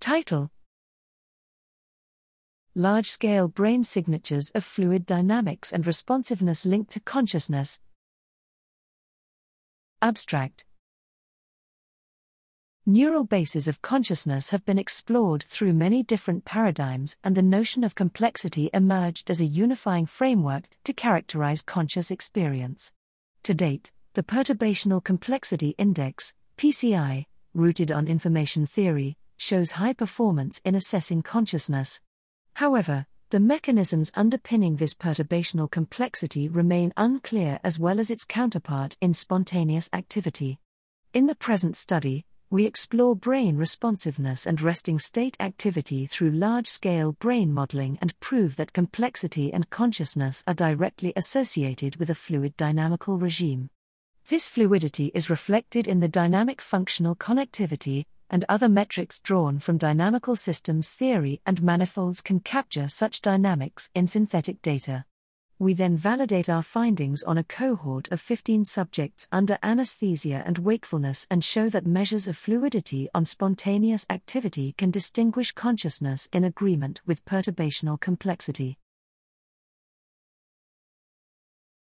Title Large scale brain signatures of fluid dynamics and responsiveness linked to consciousness. Abstract Neural bases of consciousness have been explored through many different paradigms, and the notion of complexity emerged as a unifying framework to characterize conscious experience. To date, the Perturbational Complexity Index, PCI, rooted on information theory, shows high performance in assessing consciousness. However, the mechanisms underpinning this perturbational complexity remain unclear as well as its counterpart in spontaneous activity. In the present study, we explore brain responsiveness and resting state activity through large scale brain modeling and prove that complexity and consciousness are directly associated with a fluid dynamical regime. This fluidity is reflected in the dynamic functional connectivity and other metrics drawn from dynamical systems theory, and manifolds can capture such dynamics in synthetic data. We then validate our findings on a cohort of 15 subjects under anesthesia and wakefulness and show that measures of fluidity on spontaneous activity can distinguish consciousness in agreement with perturbational complexity.